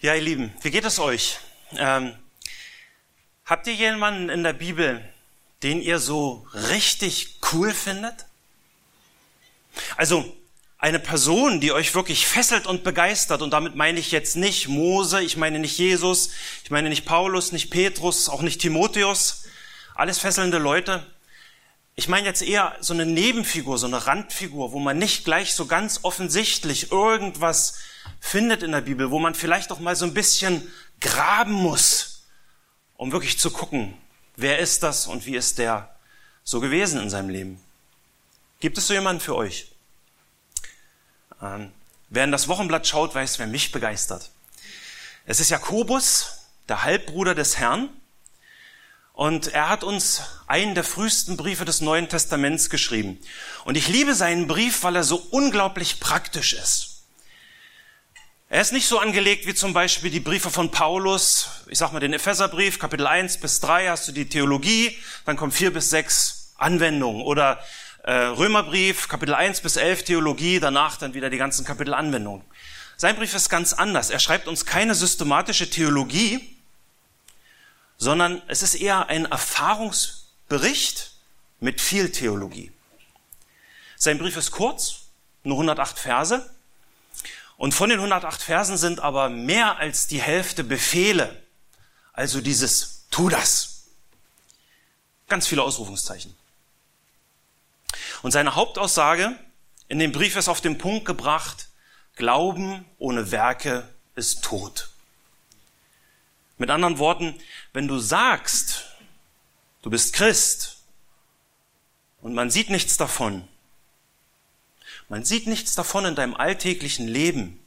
Ja, ihr Lieben, wie geht es euch? Ähm, habt ihr jemanden in der Bibel, den ihr so richtig cool findet? Also eine Person, die euch wirklich fesselt und begeistert, und damit meine ich jetzt nicht Mose, ich meine nicht Jesus, ich meine nicht Paulus, nicht Petrus, auch nicht Timotheus, alles fesselnde Leute. Ich meine jetzt eher so eine Nebenfigur, so eine Randfigur, wo man nicht gleich so ganz offensichtlich irgendwas findet in der Bibel, wo man vielleicht auch mal so ein bisschen graben muss, um wirklich zu gucken, wer ist das und wie ist der so gewesen in seinem Leben. Gibt es so jemanden für euch? Ähm, wer in das Wochenblatt schaut, weiß, wer mich begeistert. Es ist Jakobus, der Halbbruder des Herrn. Und er hat uns einen der frühesten Briefe des Neuen Testaments geschrieben. Und ich liebe seinen Brief, weil er so unglaublich praktisch ist. Er ist nicht so angelegt wie zum Beispiel die Briefe von Paulus. Ich sag mal den Epheserbrief, Kapitel 1 bis 3 hast du die Theologie, dann kommen 4 bis 6 Anwendungen. Oder äh, Römerbrief, Kapitel 1 bis 11 Theologie, danach dann wieder die ganzen Kapitel Anwendungen. Sein Brief ist ganz anders. Er schreibt uns keine systematische Theologie, sondern es ist eher ein Erfahrungsbericht mit viel Theologie. Sein Brief ist kurz, nur 108 Verse. Und von den 108 Versen sind aber mehr als die Hälfte Befehle. Also dieses Tu das. Ganz viele Ausrufungszeichen. Und seine Hauptaussage in dem Brief ist auf den Punkt gebracht, Glauben ohne Werke ist tot. Mit anderen Worten, wenn du sagst, du bist Christ und man sieht nichts davon, man sieht nichts davon in deinem alltäglichen Leben,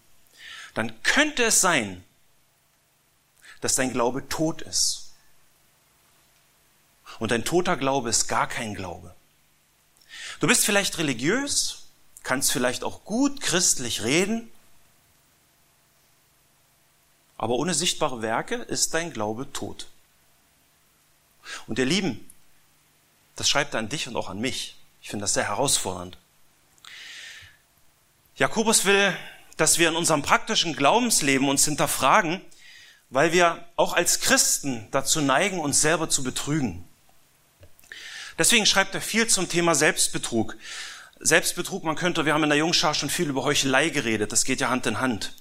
dann könnte es sein, dass dein Glaube tot ist. Und ein toter Glaube ist gar kein Glaube. Du bist vielleicht religiös, kannst vielleicht auch gut christlich reden, aber ohne sichtbare Werke ist dein Glaube tot. Und ihr Lieben, das schreibt er an dich und auch an mich. Ich finde das sehr herausfordernd. Jakobus will, dass wir in unserem praktischen Glaubensleben uns hinterfragen, weil wir auch als Christen dazu neigen, uns selber zu betrügen. Deswegen schreibt er viel zum Thema Selbstbetrug. Selbstbetrug, man könnte, wir haben in der Jungschar schon viel über Heuchelei geredet, das geht ja Hand in Hand.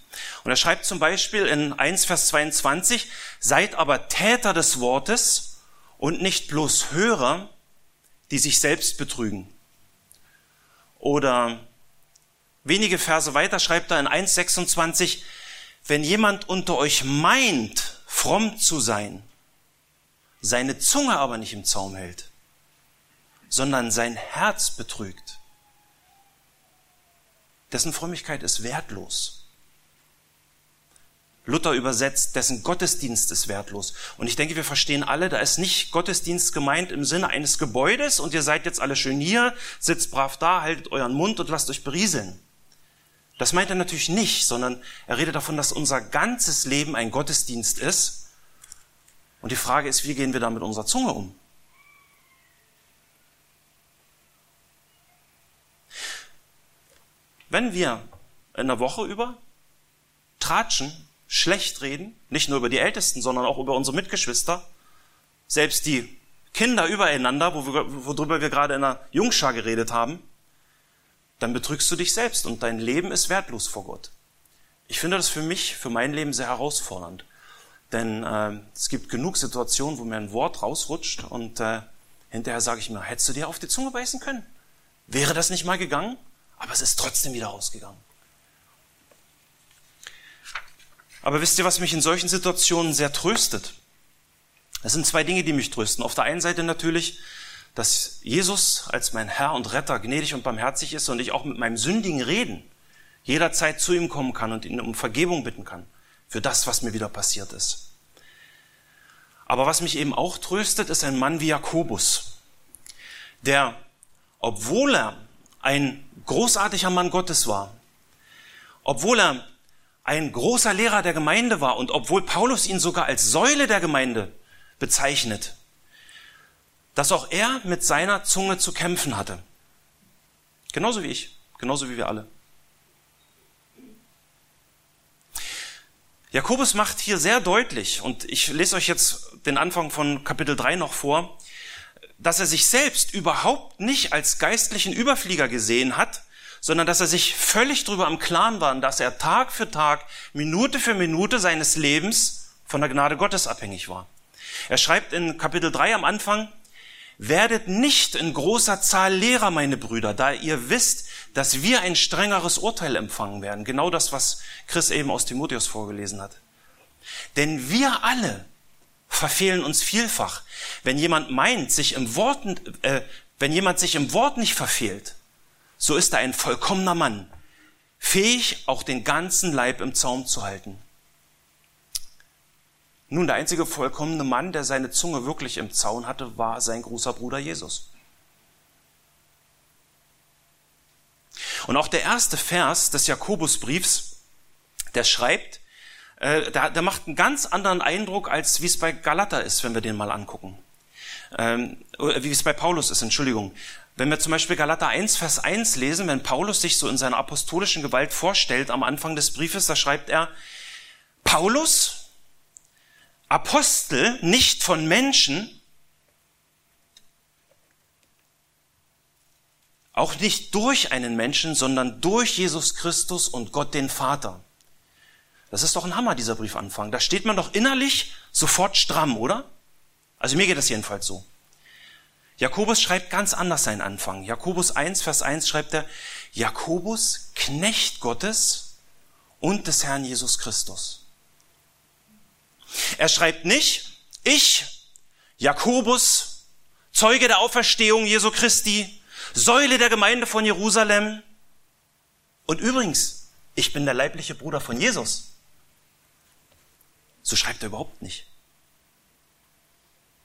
Und er schreibt zum Beispiel in 1 Vers 22, seid aber Täter des Wortes und nicht bloß Hörer, die sich selbst betrügen. Oder Wenige Verse weiter schreibt er in 1.26, wenn jemand unter euch meint, fromm zu sein, seine Zunge aber nicht im Zaum hält, sondern sein Herz betrügt, dessen Frömmigkeit ist wertlos. Luther übersetzt, dessen Gottesdienst ist wertlos. Und ich denke, wir verstehen alle, da ist nicht Gottesdienst gemeint im Sinne eines Gebäudes und ihr seid jetzt alle schön hier, sitzt brav da, haltet euren Mund und lasst euch berieseln. Das meint er natürlich nicht, sondern er redet davon, dass unser ganzes Leben ein Gottesdienst ist. Und die Frage ist, wie gehen wir da mit unserer Zunge um? Wenn wir in der Woche über tratschen, schlecht reden, nicht nur über die Ältesten, sondern auch über unsere Mitgeschwister, selbst die Kinder übereinander, worüber wir gerade in der Jungschar geredet haben, dann betrügst du dich selbst und dein Leben ist wertlos vor Gott. Ich finde das für mich, für mein Leben sehr herausfordernd. Denn äh, es gibt genug Situationen, wo mir ein Wort rausrutscht und äh, hinterher sage ich mir, hättest du dir auf die Zunge beißen können? Wäre das nicht mal gegangen? Aber es ist trotzdem wieder rausgegangen. Aber wisst ihr, was mich in solchen Situationen sehr tröstet? Es sind zwei Dinge, die mich trösten. Auf der einen Seite natürlich, dass Jesus als mein Herr und Retter gnädig und barmherzig ist und ich auch mit meinem sündigen Reden jederzeit zu ihm kommen kann und ihn um Vergebung bitten kann für das, was mir wieder passiert ist. Aber was mich eben auch tröstet, ist ein Mann wie Jakobus, der, obwohl er ein großartiger Mann Gottes war, obwohl er ein großer Lehrer der Gemeinde war und obwohl Paulus ihn sogar als Säule der Gemeinde bezeichnet, dass auch er mit seiner Zunge zu kämpfen hatte. Genauso wie ich, genauso wie wir alle. Jakobus macht hier sehr deutlich, und ich lese euch jetzt den Anfang von Kapitel 3 noch vor, dass er sich selbst überhaupt nicht als geistlichen Überflieger gesehen hat, sondern dass er sich völlig darüber im Klaren war, dass er Tag für Tag, Minute für Minute seines Lebens von der Gnade Gottes abhängig war. Er schreibt in Kapitel 3 am Anfang, werdet nicht in großer Zahl Lehrer, meine Brüder, da ihr wisst, dass wir ein strengeres Urteil empfangen werden. Genau das, was Chris eben aus Timotheus vorgelesen hat. Denn wir alle verfehlen uns vielfach. Wenn jemand meint, sich im Wort, äh, wenn jemand sich im Wort nicht verfehlt, so ist er ein vollkommener Mann, fähig, auch den ganzen Leib im Zaum zu halten. Nun, der einzige vollkommene Mann, der seine Zunge wirklich im Zaun hatte, war sein großer Bruder Jesus. Und auch der erste Vers des Jakobusbriefs, der schreibt, äh, der, der macht einen ganz anderen Eindruck, als wie es bei Galater ist, wenn wir den mal angucken. Ähm, wie es bei Paulus ist, Entschuldigung. Wenn wir zum Beispiel Galater 1, Vers 1 lesen, wenn Paulus sich so in seiner apostolischen Gewalt vorstellt am Anfang des Briefes, da schreibt er, Paulus, Apostel, nicht von Menschen, Auch nicht durch einen Menschen, sondern durch Jesus Christus und Gott den Vater. Das ist doch ein Hammer, dieser Briefanfang. Da steht man doch innerlich sofort stramm, oder? Also mir geht das jedenfalls so. Jakobus schreibt ganz anders seinen Anfang. Jakobus 1, Vers 1 schreibt er, Jakobus, Knecht Gottes und des Herrn Jesus Christus. Er schreibt nicht, ich, Jakobus, Zeuge der Auferstehung Jesu Christi, Säule der Gemeinde von Jerusalem. Und übrigens, ich bin der leibliche Bruder von Jesus. So schreibt er überhaupt nicht.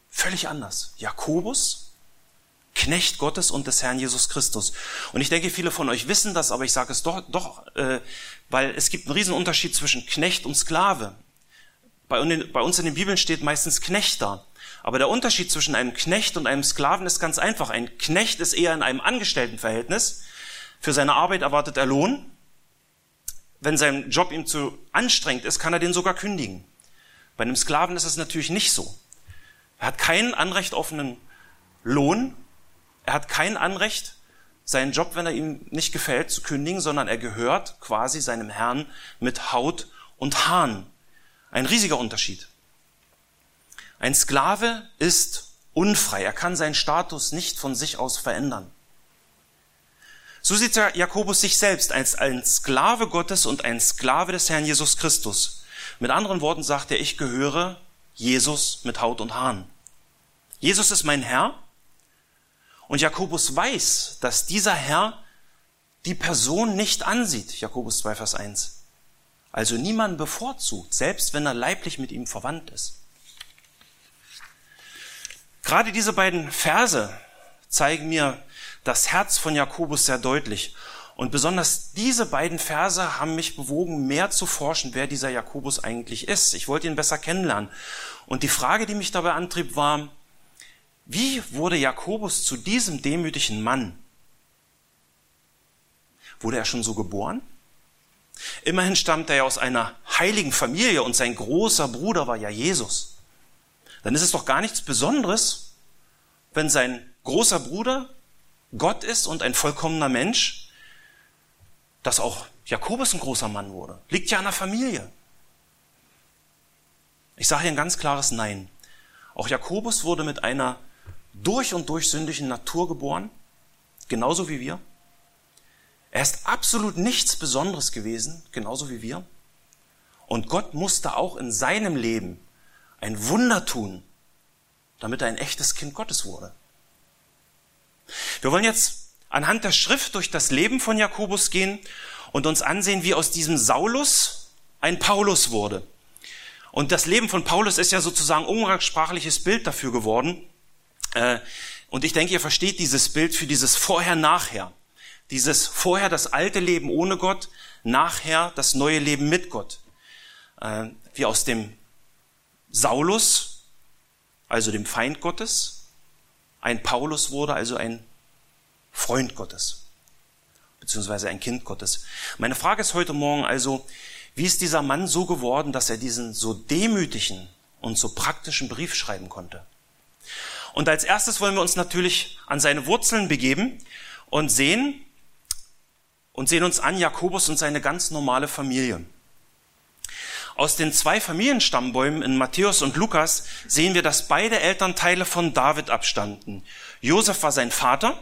Völlig anders. Jakobus, Knecht Gottes und des Herrn Jesus Christus. Und ich denke, viele von euch wissen das, aber ich sage es doch, doch äh, weil es gibt einen riesen Unterschied zwischen Knecht und Sklave. Bei, uns in den Bibeln steht meistens Knecht da. Aber der Unterschied zwischen einem Knecht und einem Sklaven ist ganz einfach. Ein Knecht ist eher in einem Angestelltenverhältnis. Für seine Arbeit erwartet er Lohn. Wenn sein Job ihm zu anstrengend ist, kann er den sogar kündigen. Bei einem Sklaven ist es natürlich nicht so. Er hat kein Anrecht auf einen Lohn. Er hat kein Anrecht, seinen Job, wenn er ihm nicht gefällt, zu kündigen, sondern er gehört quasi seinem Herrn mit Haut und Haaren. Ein riesiger Unterschied. Ein Sklave ist unfrei. Er kann seinen Status nicht von sich aus verändern. So sieht Jakobus sich selbst als ein Sklave Gottes und ein Sklave des Herrn Jesus Christus. Mit anderen Worten sagt er, ich gehöre Jesus mit Haut und Haaren. Jesus ist mein Herr und Jakobus weiß, dass dieser Herr die Person nicht ansieht. Jakobus 2, Vers 1. Also niemanden bevorzugt, selbst wenn er leiblich mit ihm verwandt ist. Gerade diese beiden Verse zeigen mir das Herz von Jakobus sehr deutlich. Und besonders diese beiden Verse haben mich bewogen, mehr zu forschen, wer dieser Jakobus eigentlich ist. Ich wollte ihn besser kennenlernen. Und die Frage, die mich dabei antrieb, war, wie wurde Jakobus zu diesem demütigen Mann? Wurde er schon so geboren? Immerhin stammt er ja aus einer heiligen Familie und sein großer Bruder war ja Jesus dann ist es doch gar nichts Besonderes, wenn sein großer Bruder Gott ist und ein vollkommener Mensch, dass auch Jakobus ein großer Mann wurde. Liegt ja an der Familie. Ich sage hier ein ganz klares Nein. Auch Jakobus wurde mit einer durch und durch sündigen Natur geboren, genauso wie wir. Er ist absolut nichts Besonderes gewesen, genauso wie wir. Und Gott musste auch in seinem Leben ein Wunder tun, damit er ein echtes Kind Gottes wurde. Wir wollen jetzt anhand der Schrift durch das Leben von Jakobus gehen und uns ansehen, wie aus diesem Saulus ein Paulus wurde. Und das Leben von Paulus ist ja sozusagen umgangssprachliches Bild dafür geworden. Äh, und ich denke, ihr versteht dieses Bild für dieses Vorher-Nachher. Dieses Vorher das alte Leben ohne Gott, nachher das neue Leben mit Gott. Äh, wie aus dem Saulus, also dem Feind Gottes, ein Paulus wurde, also ein Freund Gottes, beziehungsweise ein Kind Gottes. Meine Frage ist heute Morgen also, Wie ist dieser Mann so geworden, dass er diesen so demütigen und so praktischen Brief schreiben konnte? Und als erstes wollen wir uns natürlich an seine Wurzeln begeben und sehen und sehen uns an Jakobus und seine ganz normale Familie. Aus den zwei Familienstammbäumen in Matthäus und Lukas sehen wir, dass beide Elternteile von David abstanden. Josef war sein Vater.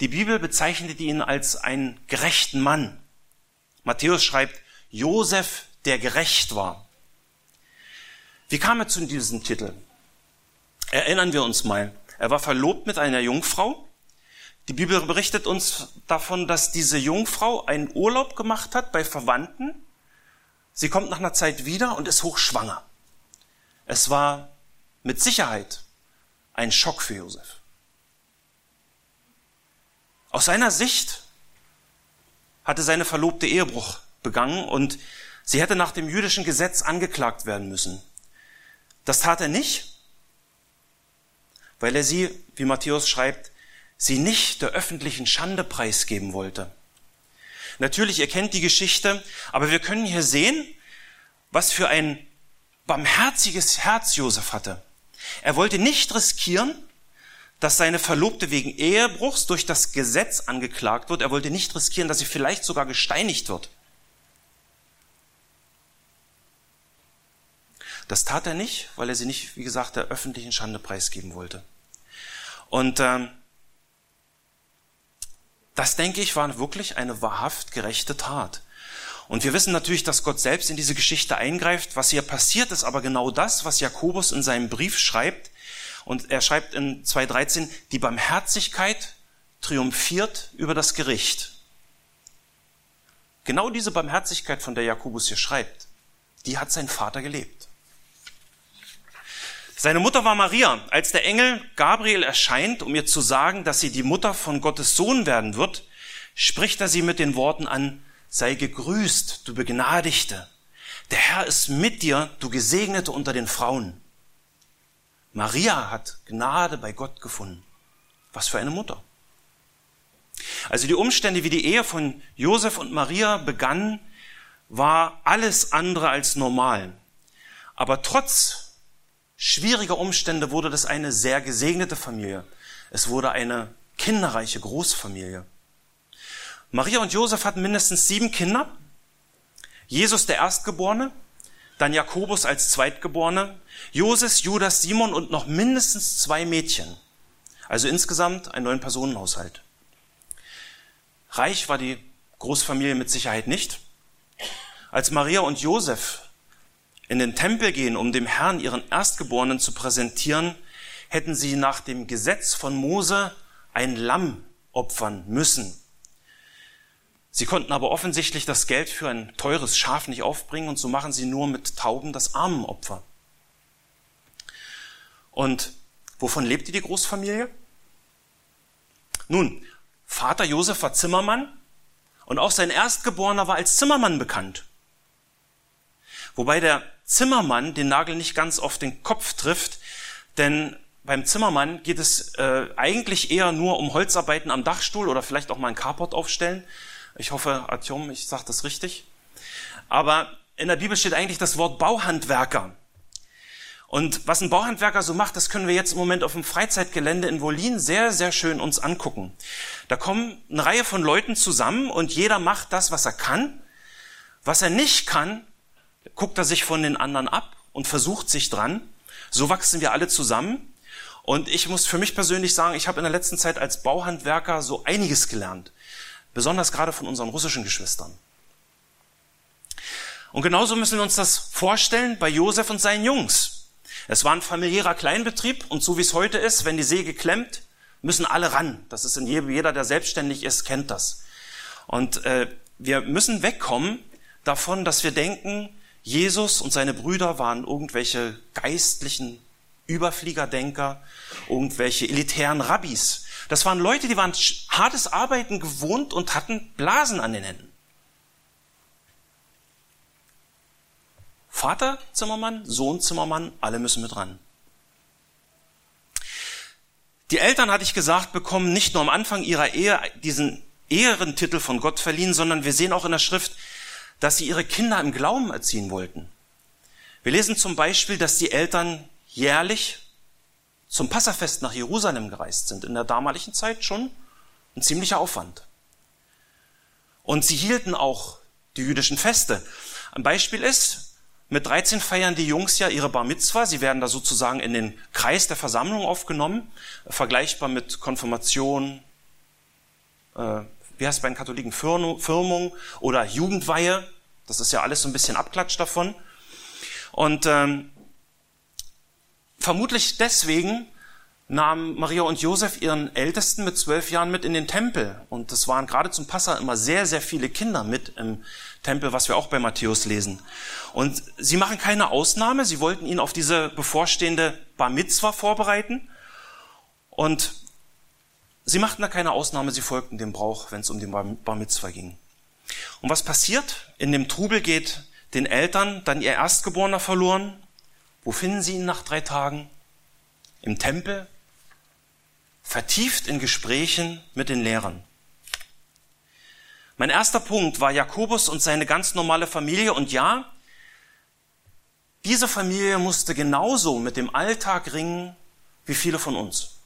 Die Bibel bezeichnete ihn als einen gerechten Mann. Matthäus schreibt, Josef, der gerecht war. Wie kam er zu diesem Titel? Erinnern wir uns mal. Er war verlobt mit einer Jungfrau. Die Bibel berichtet uns davon, dass diese Jungfrau einen Urlaub gemacht hat bei Verwandten. Sie kommt nach einer Zeit wieder und ist hochschwanger. Es war mit Sicherheit ein Schock für Josef. Aus seiner Sicht hatte seine Verlobte Ehebruch begangen und sie hätte nach dem jüdischen Gesetz angeklagt werden müssen. Das tat er nicht, weil er sie, wie Matthäus schreibt, sie nicht der öffentlichen Schande preisgeben wollte. Natürlich, ihr kennt die Geschichte, aber wir können hier sehen, was für ein barmherziges Herz Josef hatte. Er wollte nicht riskieren, dass seine Verlobte wegen Ehebruchs durch das Gesetz angeklagt wird. Er wollte nicht riskieren, dass sie vielleicht sogar gesteinigt wird. Das tat er nicht, weil er sie nicht, wie gesagt, der öffentlichen Schande preisgeben wollte. Und ähm, das, denke ich, war wirklich eine wahrhaft gerechte Tat. Und wir wissen natürlich, dass Gott selbst in diese Geschichte eingreift. Was hier passiert, ist aber genau das, was Jakobus in seinem Brief schreibt. Und er schreibt in 2.13, die Barmherzigkeit triumphiert über das Gericht. Genau diese Barmherzigkeit, von der Jakobus hier schreibt, die hat sein Vater gelebt. Seine Mutter war Maria. Als der Engel Gabriel erscheint, um ihr zu sagen, dass sie die Mutter von Gottes Sohn werden wird, spricht er sie mit den Worten an, sei gegrüßt, du Begnadigte. Der Herr ist mit dir, du Gesegnete unter den Frauen. Maria hat Gnade bei Gott gefunden. Was für eine Mutter. Also die Umstände, wie die Ehe von Josef und Maria begann, war alles andere als normal. Aber trotz schwieriger Umstände wurde das eine sehr gesegnete Familie. Es wurde eine kinderreiche Großfamilie. Maria und Josef hatten mindestens sieben Kinder. Jesus der Erstgeborene, dann Jakobus als Zweitgeborene, Josef, Judas, Simon und noch mindestens zwei Mädchen. Also insgesamt ein neun Personenhaushalt. Reich war die Großfamilie mit Sicherheit nicht. Als Maria und Josef in den Tempel gehen, um dem Herrn ihren Erstgeborenen zu präsentieren, hätten sie nach dem Gesetz von Mose ein Lamm opfern müssen. Sie konnten aber offensichtlich das Geld für ein teures Schaf nicht aufbringen und so machen sie nur mit Tauben das Armenopfer. Und wovon lebte die Großfamilie? Nun, Vater Josef war Zimmermann und auch sein Erstgeborener war als Zimmermann bekannt. Wobei der Zimmermann den Nagel nicht ganz auf den Kopf trifft, denn beim Zimmermann geht es äh, eigentlich eher nur um Holzarbeiten am Dachstuhl oder vielleicht auch mal ein Carport aufstellen. Ich hoffe, Artyom, ich sage das richtig. Aber in der Bibel steht eigentlich das Wort Bauhandwerker. Und was ein Bauhandwerker so macht, das können wir jetzt im Moment auf dem Freizeitgelände in Wolin sehr, sehr schön uns angucken. Da kommen eine Reihe von Leuten zusammen und jeder macht das, was er kann. Was er nicht kann, guckt er sich von den anderen ab und versucht sich dran. So wachsen wir alle zusammen. Und ich muss für mich persönlich sagen, ich habe in der letzten Zeit als Bauhandwerker so einiges gelernt. Besonders gerade von unseren russischen Geschwistern. Und genauso müssen wir uns das vorstellen bei Josef und seinen Jungs. Es war ein familiärer Kleinbetrieb und so wie es heute ist, wenn die Säge klemmt, müssen alle ran. Das ist in jedem, jeder, der selbstständig ist, kennt das. Und äh, wir müssen wegkommen davon, dass wir denken, Jesus und seine Brüder waren irgendwelche geistlichen Überfliegerdenker, irgendwelche elitären Rabbis. Das waren Leute, die waren hartes Arbeiten gewohnt und hatten Blasen an den Händen. Vater Zimmermann, Sohn Zimmermann, alle müssen mit ran. Die Eltern, hatte ich gesagt, bekommen nicht nur am Anfang ihrer Ehe diesen Ehrentitel von Gott verliehen, sondern wir sehen auch in der Schrift, dass sie ihre Kinder im Glauben erziehen wollten. Wir lesen zum Beispiel, dass die Eltern jährlich zum Passafest nach Jerusalem gereist sind. In der damaligen Zeit schon ein ziemlicher Aufwand. Und sie hielten auch die jüdischen Feste. Ein Beispiel ist, mit 13 feiern die Jungs ja ihre Bar Mitzwa. Sie werden da sozusagen in den Kreis der Versammlung aufgenommen, vergleichbar mit Konfirmation, äh, wie heißt es bei den Katholiken, Firmung oder Jugendweihe. Das ist ja alles so ein bisschen Abklatsch davon. Und ähm, vermutlich deswegen nahmen Maria und Josef ihren Ältesten mit zwölf Jahren mit in den Tempel. Und es waren gerade zum Passa immer sehr, sehr viele Kinder mit im Tempel, was wir auch bei Matthäus lesen. Und sie machen keine Ausnahme. Sie wollten ihn auf diese bevorstehende Bar Mitzwa vorbereiten. Und sie machten da keine Ausnahme. Sie folgten dem Brauch, wenn es um den Bar Mitzwa ging. Und was passiert? In dem Trubel geht den Eltern dann ihr Erstgeborener verloren. Wo finden sie ihn nach drei Tagen? Im Tempel, vertieft in Gesprächen mit den Lehrern. Mein erster Punkt war Jakobus und seine ganz normale Familie. Und ja, diese Familie musste genauso mit dem Alltag ringen wie viele von uns.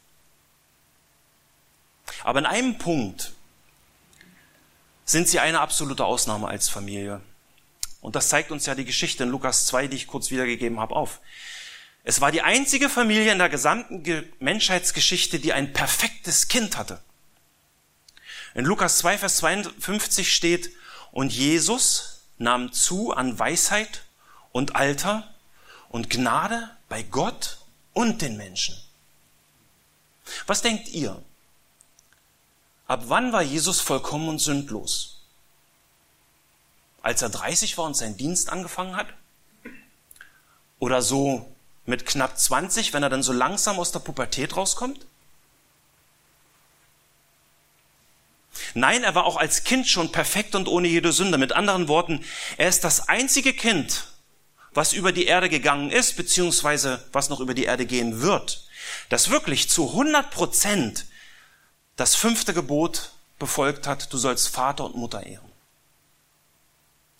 Aber in einem Punkt sind sie eine absolute Ausnahme als Familie. Und das zeigt uns ja die Geschichte in Lukas 2, die ich kurz wiedergegeben habe, auf. Es war die einzige Familie in der gesamten Menschheitsgeschichte, die ein perfektes Kind hatte. In Lukas 2, Vers 52 steht, und Jesus nahm zu an Weisheit und Alter und Gnade bei Gott und den Menschen. Was denkt ihr? Ab wann war Jesus vollkommen und sündlos? Als er 30 war und seinen Dienst angefangen hat? Oder so mit knapp 20, wenn er dann so langsam aus der Pubertät rauskommt? Nein, er war auch als Kind schon perfekt und ohne jede Sünde. Mit anderen Worten, er ist das einzige Kind, was über die Erde gegangen ist, beziehungsweise was noch über die Erde gehen wird, das wirklich zu 100 Prozent das fünfte Gebot befolgt hat, du sollst Vater und Mutter ehren.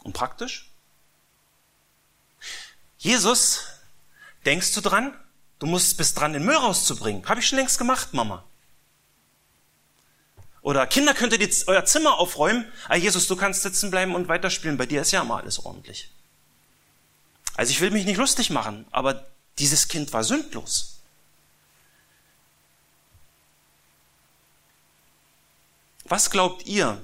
Und praktisch? Jesus Denkst du dran? Du musst bis dran, den Müll rauszubringen. Habe ich schon längst gemacht, Mama. Oder Kinder, könnt ihr euer Zimmer aufräumen? Ah, Jesus, du kannst sitzen bleiben und weiterspielen. Bei dir ist ja immer alles ordentlich. Also ich will mich nicht lustig machen, aber dieses Kind war sündlos. Was glaubt ihr,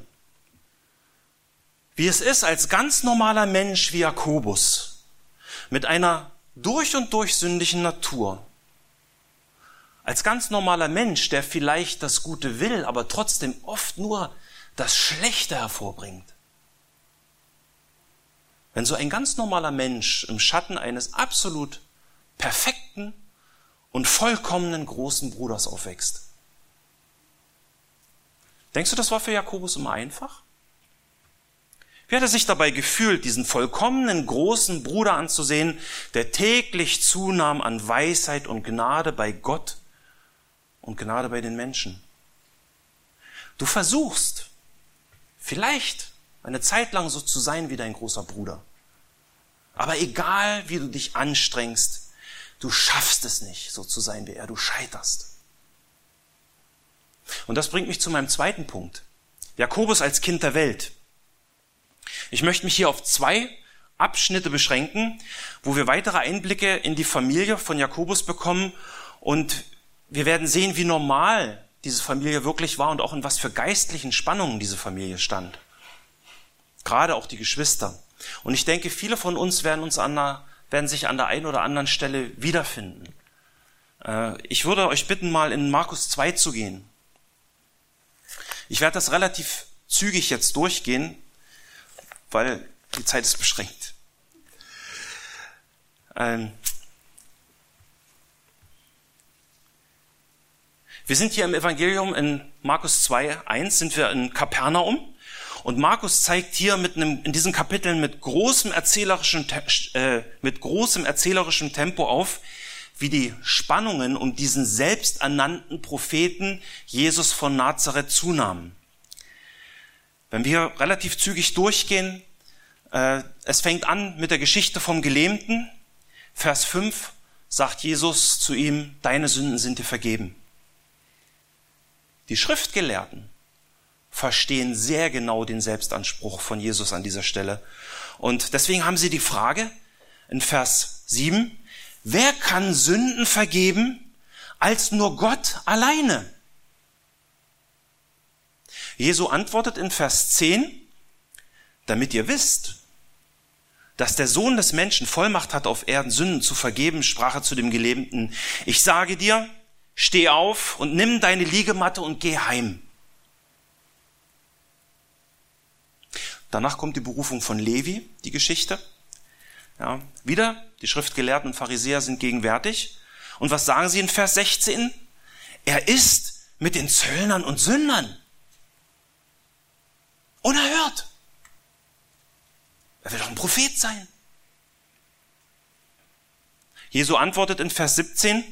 wie es ist, als ganz normaler Mensch wie Jakobus mit einer durch und durch sündigen Natur, als ganz normaler Mensch, der vielleicht das Gute will, aber trotzdem oft nur das Schlechte hervorbringt. Wenn so ein ganz normaler Mensch im Schatten eines absolut perfekten und vollkommenen großen Bruders aufwächst. Denkst du, das war für Jakobus immer einfach? Wie hat er sich dabei gefühlt, diesen vollkommenen großen Bruder anzusehen, der täglich zunahm an Weisheit und Gnade bei Gott und Gnade bei den Menschen? Du versuchst vielleicht eine Zeit lang so zu sein wie dein großer Bruder. Aber egal, wie du dich anstrengst, du schaffst es nicht, so zu sein wie er, du scheiterst. Und das bringt mich zu meinem zweiten Punkt. Jakobus als Kind der Welt. Ich möchte mich hier auf zwei Abschnitte beschränken, wo wir weitere Einblicke in die Familie von Jakobus bekommen und wir werden sehen, wie normal diese Familie wirklich war und auch in was für geistlichen Spannungen diese Familie stand. Gerade auch die Geschwister. Und ich denke, viele von uns werden uns an der, werden sich an der einen oder anderen Stelle wiederfinden. Äh, ich würde euch bitten, mal in Markus 2 zu gehen. Ich werde das relativ zügig jetzt durchgehen, weil die Zeit ist beschränkt. Ähm wir sind hier im Evangelium in Markus 2, 1 sind wir in Kapernaum. Und Markus zeigt hier mit einem, in diesen Kapiteln mit großem erzählerischen, äh, mit großem erzählerischem Tempo auf, wie die Spannungen um diesen selbsternannten Propheten Jesus von Nazareth zunahmen. Wenn wir relativ zügig durchgehen, Äh, es fängt an mit der Geschichte vom Gelähmten. Vers 5 sagt Jesus zu ihm, deine Sünden sind dir vergeben. Die Schriftgelehrten verstehen sehr genau den Selbstanspruch von Jesus an dieser Stelle. Und deswegen haben sie die Frage in Vers 7, wer kann Sünden vergeben als nur Gott alleine? Jesu antwortet in Vers 10, damit ihr wisst, dass der Sohn des Menschen Vollmacht hat, auf Erden Sünden zu vergeben, sprach er zu dem Gelähmten, ich sage dir, steh auf und nimm deine Liegematte und geh heim. Danach kommt die Berufung von Levi, die Geschichte. Ja, wieder, die Schriftgelehrten und Pharisäer sind gegenwärtig. Und was sagen sie in Vers 16? Er ist mit den Zöllnern und Sündern. Unerhört. Er will doch ein Prophet sein. Jesu antwortet in Vers 17,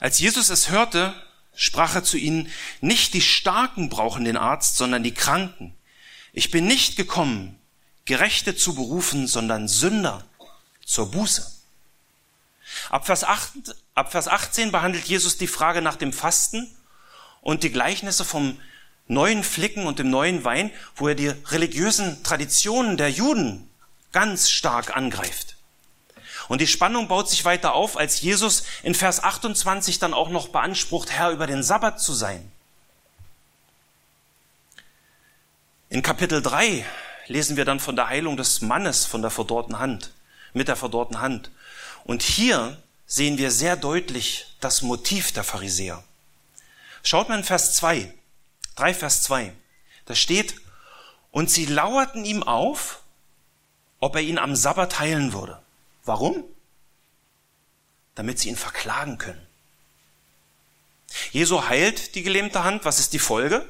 als Jesus es hörte, sprach er zu ihnen, nicht die Starken brauchen den Arzt, sondern die Kranken. Ich bin nicht gekommen, Gerechte zu berufen, sondern Sünder zur Buße. Ab Vers, 8, ab Vers 18 behandelt Jesus die Frage nach dem Fasten und die Gleichnisse vom neuen Flicken und dem neuen Wein, wo er die religiösen Traditionen der Juden ganz stark angreift. Und die Spannung baut sich weiter auf, als Jesus in Vers 28 dann auch noch beansprucht, Herr über den Sabbat zu sein. In Kapitel 3 lesen wir dann von der Heilung des Mannes von der verdorrten Hand, mit der verdorrten Hand. Und hier sehen wir sehr deutlich das Motiv der Pharisäer. Schaut mal in Vers 2. 3 Vers 2. Da steht, und sie lauerten ihm auf, ob er ihn am Sabbat heilen würde. Warum? Damit sie ihn verklagen können. Jesu heilt die gelähmte Hand. Was ist die Folge?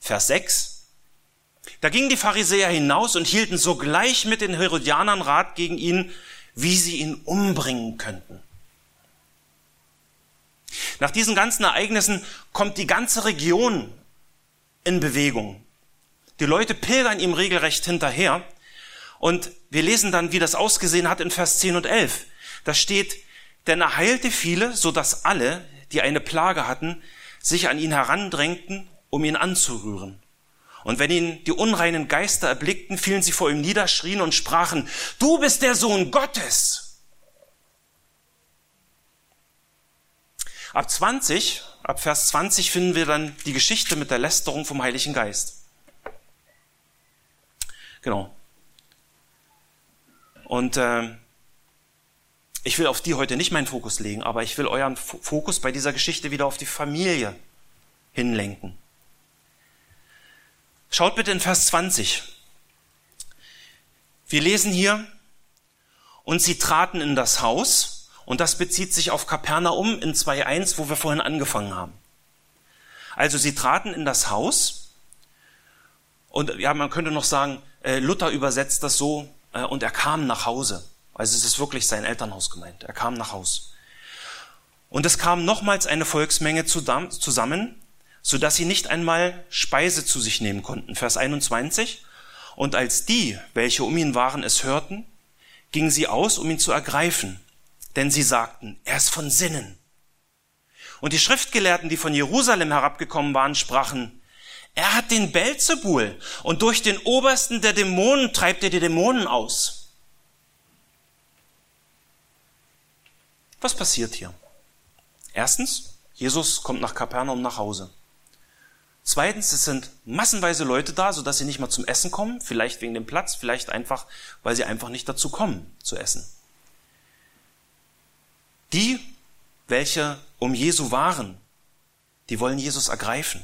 Vers 6. Da gingen die Pharisäer hinaus und hielten sogleich mit den Herodianern Rat gegen ihn, wie sie ihn umbringen könnten. Nach diesen ganzen Ereignissen kommt die ganze Region in Bewegung. Die Leute pilgern ihm regelrecht hinterher. Und wir lesen dann, wie das ausgesehen hat in Vers 10 und 11. Da steht, denn er heilte viele, so dass alle, die eine Plage hatten, sich an ihn herandrängten, um ihn anzurühren. Und wenn ihn die unreinen Geister erblickten, fielen sie vor ihm nieder, schrien und sprachen, du bist der Sohn Gottes. Ab 20 ab Vers 20 finden wir dann die Geschichte mit der Lästerung vom Heiligen Geist. Genau. Und äh, ich will auf die heute nicht meinen Fokus legen, aber ich will euren Fokus bei dieser Geschichte wieder auf die Familie hinlenken. Schaut bitte in Vers 20. Wir lesen hier, und sie traten in das Haus, und das bezieht sich auf Kapernaum in 2.1, wo wir vorhin angefangen haben. Also sie traten in das Haus und ja, man könnte noch sagen, äh, Luther übersetzt das so, äh, und er kam nach Hause. Also es ist wirklich sein Elternhaus gemeint. Er kam nach Haus. Und es kam nochmals eine Volksmenge zusammen, so dass sie nicht einmal Speise zu sich nehmen konnten. Vers 21. Und als die, welche um ihn waren, es hörten, gingen sie aus, um ihn zu ergreifen denn sie sagten, er ist von Sinnen. Und die Schriftgelehrten, die von Jerusalem herabgekommen waren, sprachen, er hat den Belzebul und durch den Obersten der Dämonen treibt er die Dämonen aus. Was passiert hier? Erstens, Jesus kommt nach Kapernaum nach Hause. Zweitens, es sind massenweise Leute da, sodass sie nicht mal zum Essen kommen, vielleicht wegen dem Platz, vielleicht einfach, weil sie einfach nicht dazu kommen zu essen. Die, welche um Jesu waren, die wollen Jesus ergreifen.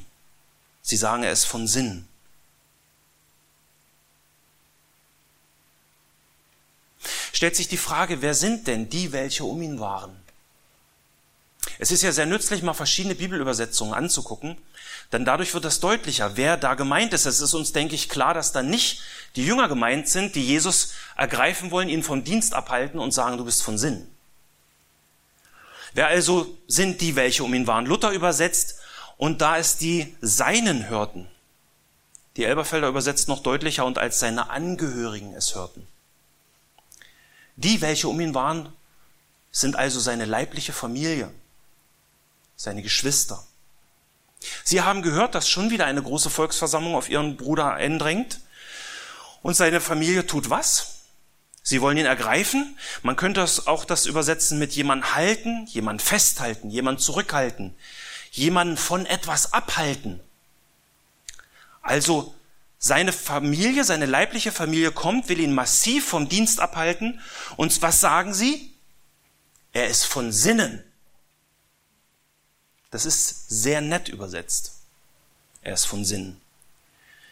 Sie sagen, ist von Sinn. Stellt sich die Frage, wer sind denn die, welche um ihn waren? Es ist ja sehr nützlich, mal verschiedene Bibelübersetzungen anzugucken, denn dadurch wird es deutlicher, wer da gemeint ist. Es ist uns, denke ich, klar, dass da nicht die Jünger gemeint sind, die Jesus ergreifen wollen, ihn vom Dienst abhalten und sagen, du bist von Sinn. Wer also sind die, welche um ihn waren? Luther übersetzt, und da es die Seinen hörten, Die Elberfelder übersetzt noch deutlicher und als seine Angehörigen es hörten. Die, welche um ihn waren, sind also seine leibliche Familie, seine Geschwister. Sie haben gehört, dass schon wieder eine große Volksversammlung auf ihren Bruder eindringt. Und seine Familie tut was? Sie wollen ihn ergreifen. Man könnte auch das übersetzen mit jemand halten, jemand festhalten, jemand zurückhalten, jemanden von etwas abhalten. Also seine Familie, seine leibliche Familie kommt, will ihn massiv vom Dienst abhalten. Und was sagen sie? Er ist von Sinnen. Das ist sehr nett übersetzt. Er ist von Sinnen.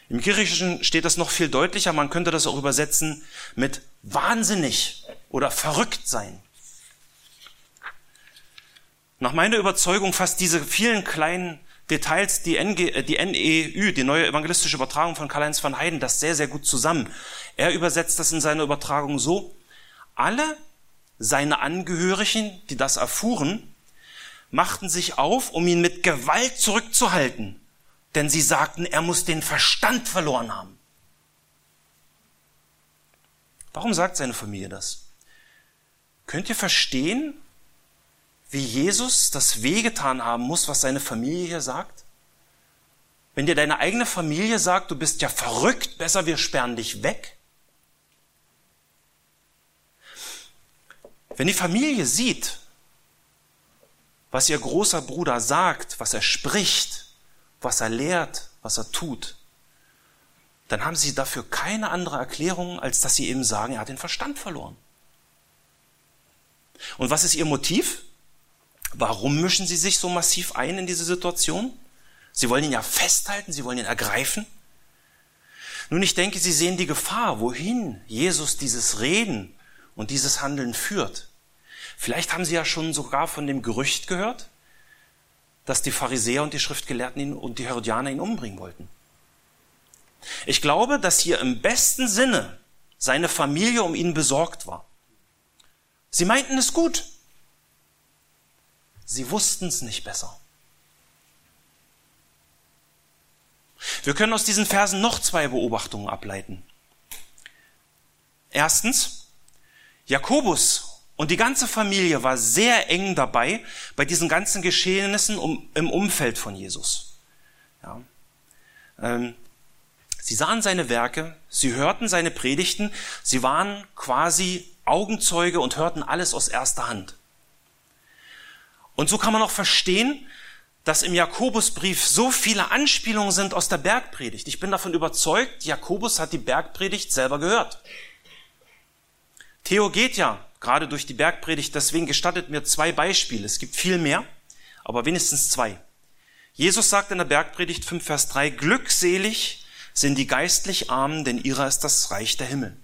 Im Griechischen steht das noch viel deutlicher. Man könnte das auch übersetzen mit wahnsinnig oder verrückt sein. Nach meiner Überzeugung fasst diese vielen kleinen Details die, NG, äh, die NEÜ, die neue evangelistische Übertragung von Karl-Heinz van Heiden, das sehr, sehr gut zusammen. Er übersetzt das in seiner Übertragung so, alle seine Angehörigen, die das erfuhren, machten sich auf, um ihn mit Gewalt zurückzuhalten, denn sie sagten, er muss den Verstand verloren haben. Warum sagt seine Familie das? Könnt ihr verstehen, wie Jesus das wehgetan haben muss, was seine Familie hier sagt? Wenn dir deine eigene Familie sagt, du bist ja verrückt, besser wir sperren dich weg. Wenn die Familie sieht, was ihr großer Bruder sagt, was er spricht, was er lehrt, was er tut, dann haben sie dafür keine andere Erklärung, als dass sie eben sagen, er hat den Verstand verloren. Und was ist ihr Motiv? Warum mischen sie sich so massiv ein in diese Situation? Sie wollen ihn ja festhalten, sie wollen ihn ergreifen. Nun, ich denke, sie sehen die Gefahr, wohin Jesus dieses Reden und dieses Handeln führt. Vielleicht haben sie ja schon sogar von dem Gerücht gehört, dass die Pharisäer und die Schriftgelehrten ihn und die Herodianer ihn umbringen wollten. Ich glaube, dass hier im besten Sinne seine Familie um ihn besorgt war. Sie meinten es gut. Sie wussten es nicht besser. Wir können aus diesen Versen noch zwei Beobachtungen ableiten. Erstens, Jakobus und die ganze Familie war sehr eng dabei bei diesen ganzen Geschehnissen im Umfeld von Jesus. Ja. Ähm, sie sahen seine Werke, sie hörten seine Predigten, sie waren quasi Augenzeuge und hörten alles aus erster Hand. Und so kann man auch verstehen, dass im Jakobusbrief so viele Anspielungen sind aus der Bergpredigt. Ich bin davon überzeugt, Jakobus hat die Bergpredigt selber gehört. Theo geht ja gerade durch die Bergpredigt, deswegen gestattet mir zwei Beispiele. Es gibt viel mehr, aber wenigstens zwei. Jesus sagt in der Bergpredigt 5, Vers 3, Glückselig sind die geistlich Armen, denn ihrer ist das Reich der Himmel.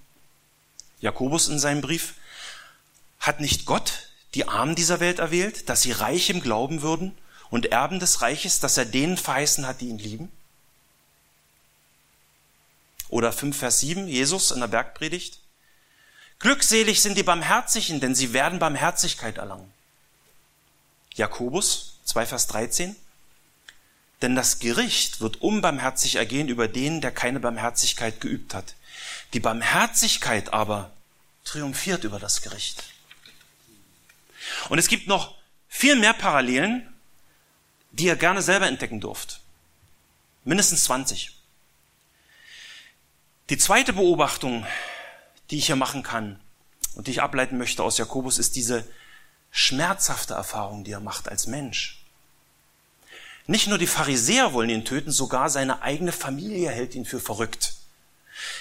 Jakobus in seinem Brief, hat nicht Gott die Armen dieser Welt erwählt, dass sie reich im Glauben würden und Erben des Reiches, dass er denen verheißen hat, die ihn lieben? Oder 5 Vers 7, Jesus in der Bergpredigt. Glückselig sind die Barmherzigen, denn sie werden Barmherzigkeit erlangen. Jakobus 2 Vers 13. Denn das Gericht wird unbarmherzig ergehen über den, der keine Barmherzigkeit geübt hat. Die Barmherzigkeit aber triumphiert über das Gericht. Und es gibt noch viel mehr Parallelen, die ihr gerne selber entdecken dürft. Mindestens 20. Die zweite Beobachtung, die ich hier machen kann und die ich ableiten möchte aus Jakobus, ist diese schmerzhafte Erfahrung, die er macht als Mensch. Nicht nur die Pharisäer wollen ihn töten, sogar seine eigene Familie hält ihn für verrückt.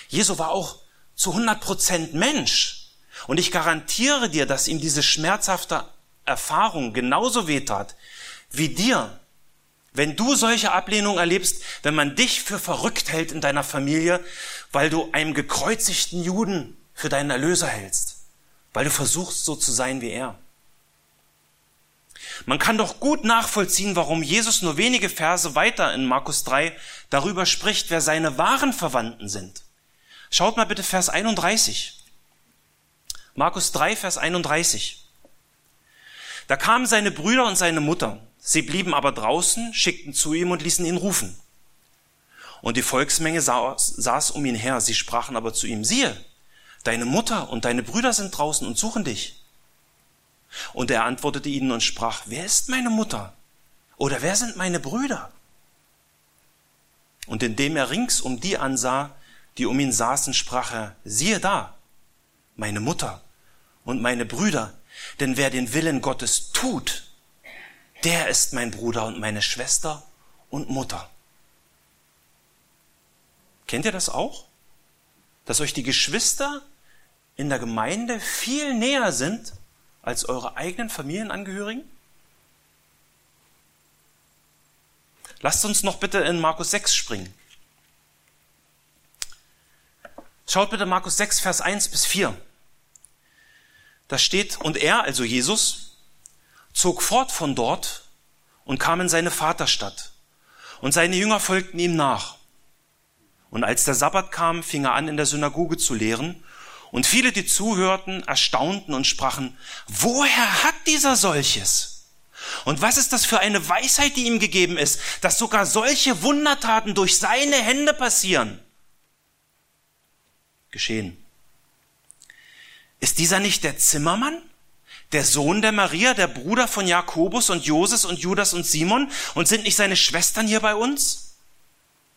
Jesu war auch zu 100 Prozent Mensch. Und ich garantiere dir, dass ihm diese schmerzhafte Erfahrung genauso wehtat wie dir, wenn du solche Ablehnung erlebst, wenn man dich für verrückt hält in deiner Familie, weil du einem gekreuzigten Juden für deinen Erlöser hältst, weil du versuchst so zu sein wie er. Man kann doch gut nachvollziehen, warum Jesus nur wenige Verse weiter in Markus 3 darüber spricht, wer seine wahren Verwandten sind. Schaut mal bitte Vers 31. Markus 3, Vers 31. Da kamen seine Brüder und seine Mutter. Sie blieben aber draußen, schickten zu ihm und ließen ihn rufen. Und die Volksmenge saß, saß um ihn her. Sie sprachen aber zu ihm, siehe, deine Mutter und deine Brüder sind draußen und suchen dich. Und er antwortete ihnen und sprach, wer ist meine Mutter? Oder wer sind meine Brüder? Und indem er rings um die ansah, die um ihn saßen, sprach er, siehe da, meine Mutter und meine Brüder, denn wer den Willen Gottes tut, der ist mein Bruder und meine Schwester und Mutter. Kennt ihr das auch? Dass euch die Geschwister in der Gemeinde viel näher sind als eure eigenen Familienangehörigen? Lasst uns noch bitte in Markus 6 springen. Schaut bitte Markus 6, Vers 1 bis 4. Da steht, und er, also Jesus, zog fort von dort und kam in seine Vaterstadt. Und seine Jünger folgten ihm nach. Und als der Sabbat kam, fing er an, in der Synagoge zu lehren. Und viele, die zuhörten, erstaunten und sprachen, woher hat dieser solches? Und was ist das für eine Weisheit, die ihm gegeben ist, dass sogar solche Wundertaten durch seine Hände passieren? Geschehen. Ist dieser nicht der Zimmermann? Der Sohn der Maria, der Bruder von Jakobus und Joses und Judas und Simon? Und sind nicht seine Schwestern hier bei uns?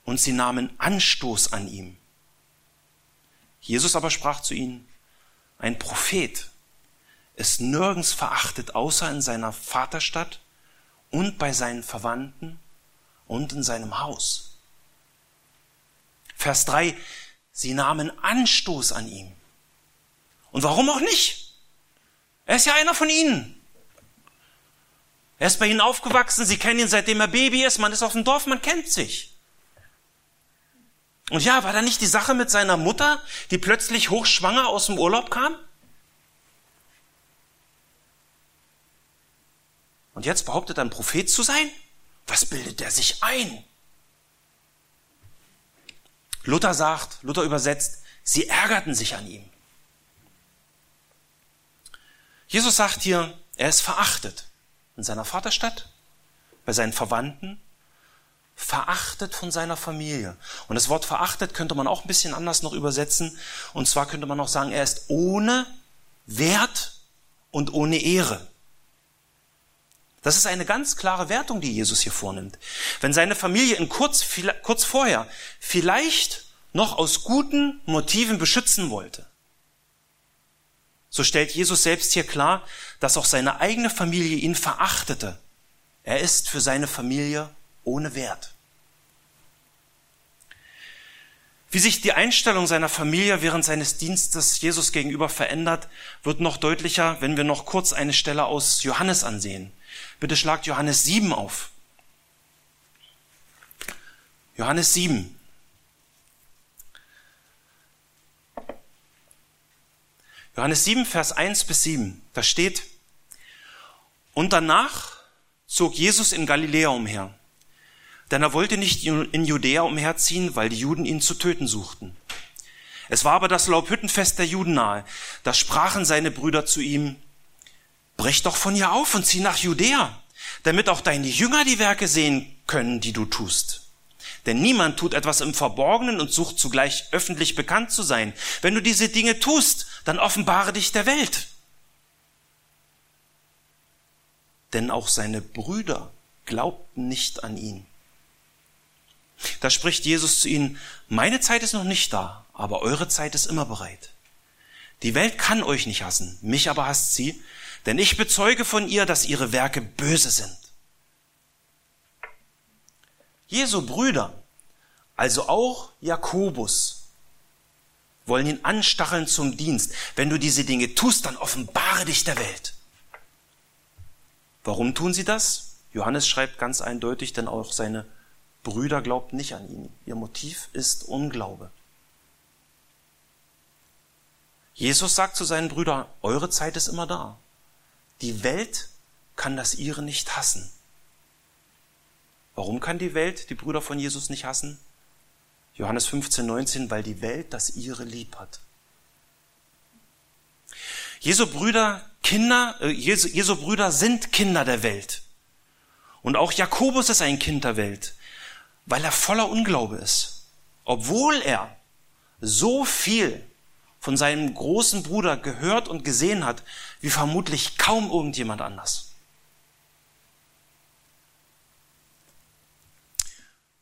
und sie nahmen Anstoß an ihm. Jesus aber sprach zu ihnen, ein Prophet ist nirgends verachtet, außer in seiner Vaterstadt und bei seinen Verwandten und in seinem Haus. Vers 3, sie nahmen Anstoß an ihm. Und warum auch nicht? Er ist ja einer von ihnen. Er ist bei ihnen aufgewachsen, sie kennen ihn seitdem er Baby ist, man ist auf dem Dorf, man kennt sich. Und ja, war da nicht die Sache mit seiner Mutter, die plötzlich hochschwanger aus dem Urlaub kam? Und jetzt behauptet er, ein Prophet zu sein? Was bildet er sich ein? Luther sagt, Luther übersetzt, sie ärgerten sich an ihm. Jesus sagt hier, er ist verachtet in seiner Vaterstadt, bei seinen Verwandten verachtet von seiner Familie. Und das Wort verachtet könnte man auch ein bisschen anders noch übersetzen. Und zwar könnte man auch sagen, er ist ohne Wert und ohne Ehre. Das ist eine ganz klare Wertung, die Jesus hier vornimmt. Wenn seine Familie ihn kurz, kurz vorher vielleicht noch aus guten Motiven beschützen wollte, so stellt Jesus selbst hier klar, dass auch seine eigene Familie ihn verachtete. Er ist für seine Familie ohne Wert. Wie sich die Einstellung seiner Familie während seines Dienstes Jesus gegenüber verändert, wird noch deutlicher, wenn wir noch kurz eine Stelle aus Johannes ansehen. Bitte schlagt Johannes 7 auf. Johannes 7. Johannes 7, Vers 1 bis 7. Da steht, und danach zog Jesus in Galiläa umher denn er wollte nicht in Judäa umherziehen, weil die Juden ihn zu töten suchten. Es war aber das Laubhüttenfest der Juden nahe. Da sprachen seine Brüder zu ihm, brech doch von hier auf und zieh nach Judäa, damit auch deine Jünger die Werke sehen können, die du tust. Denn niemand tut etwas im Verborgenen und sucht zugleich öffentlich bekannt zu sein. Wenn du diese Dinge tust, dann offenbare dich der Welt. Denn auch seine Brüder glaubten nicht an ihn. Da spricht Jesus zu ihnen, meine Zeit ist noch nicht da, aber eure Zeit ist immer bereit. Die Welt kann euch nicht hassen, mich aber hasst sie, denn ich bezeuge von ihr, dass ihre Werke böse sind. Jesu Brüder, also auch Jakobus, wollen ihn anstacheln zum Dienst. Wenn du diese Dinge tust, dann offenbare dich der Welt. Warum tun sie das? Johannes schreibt ganz eindeutig, denn auch seine Brüder glaubt nicht an ihn. Ihr Motiv ist Unglaube. Jesus sagt zu seinen Brüdern, eure Zeit ist immer da. Die Welt kann das ihre nicht hassen. Warum kann die Welt die Brüder von Jesus nicht hassen? Johannes 15, 19, weil die Welt das ihre lieb hat. Jesu Brüder, Kinder, äh, Jesu, Jesu Brüder sind Kinder der Welt. Und auch Jakobus ist ein Kind der Welt. Weil er voller Unglaube ist. Obwohl er so viel von seinem großen Bruder gehört und gesehen hat, wie vermutlich kaum irgendjemand anders.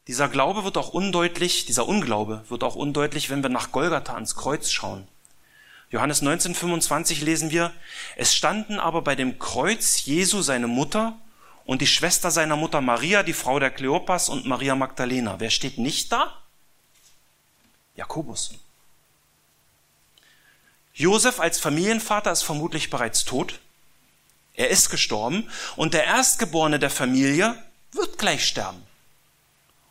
Dieser Glaube wird auch undeutlich, dieser Unglaube wird auch undeutlich, wenn wir nach Golgatha ans Kreuz schauen. Johannes 19,25 lesen wir, es standen aber bei dem Kreuz Jesu seine Mutter und die Schwester seiner Mutter Maria, die Frau der Kleopas und Maria Magdalena. Wer steht nicht da? Jakobus. Josef als Familienvater ist vermutlich bereits tot. Er ist gestorben und der Erstgeborene der Familie wird gleich sterben.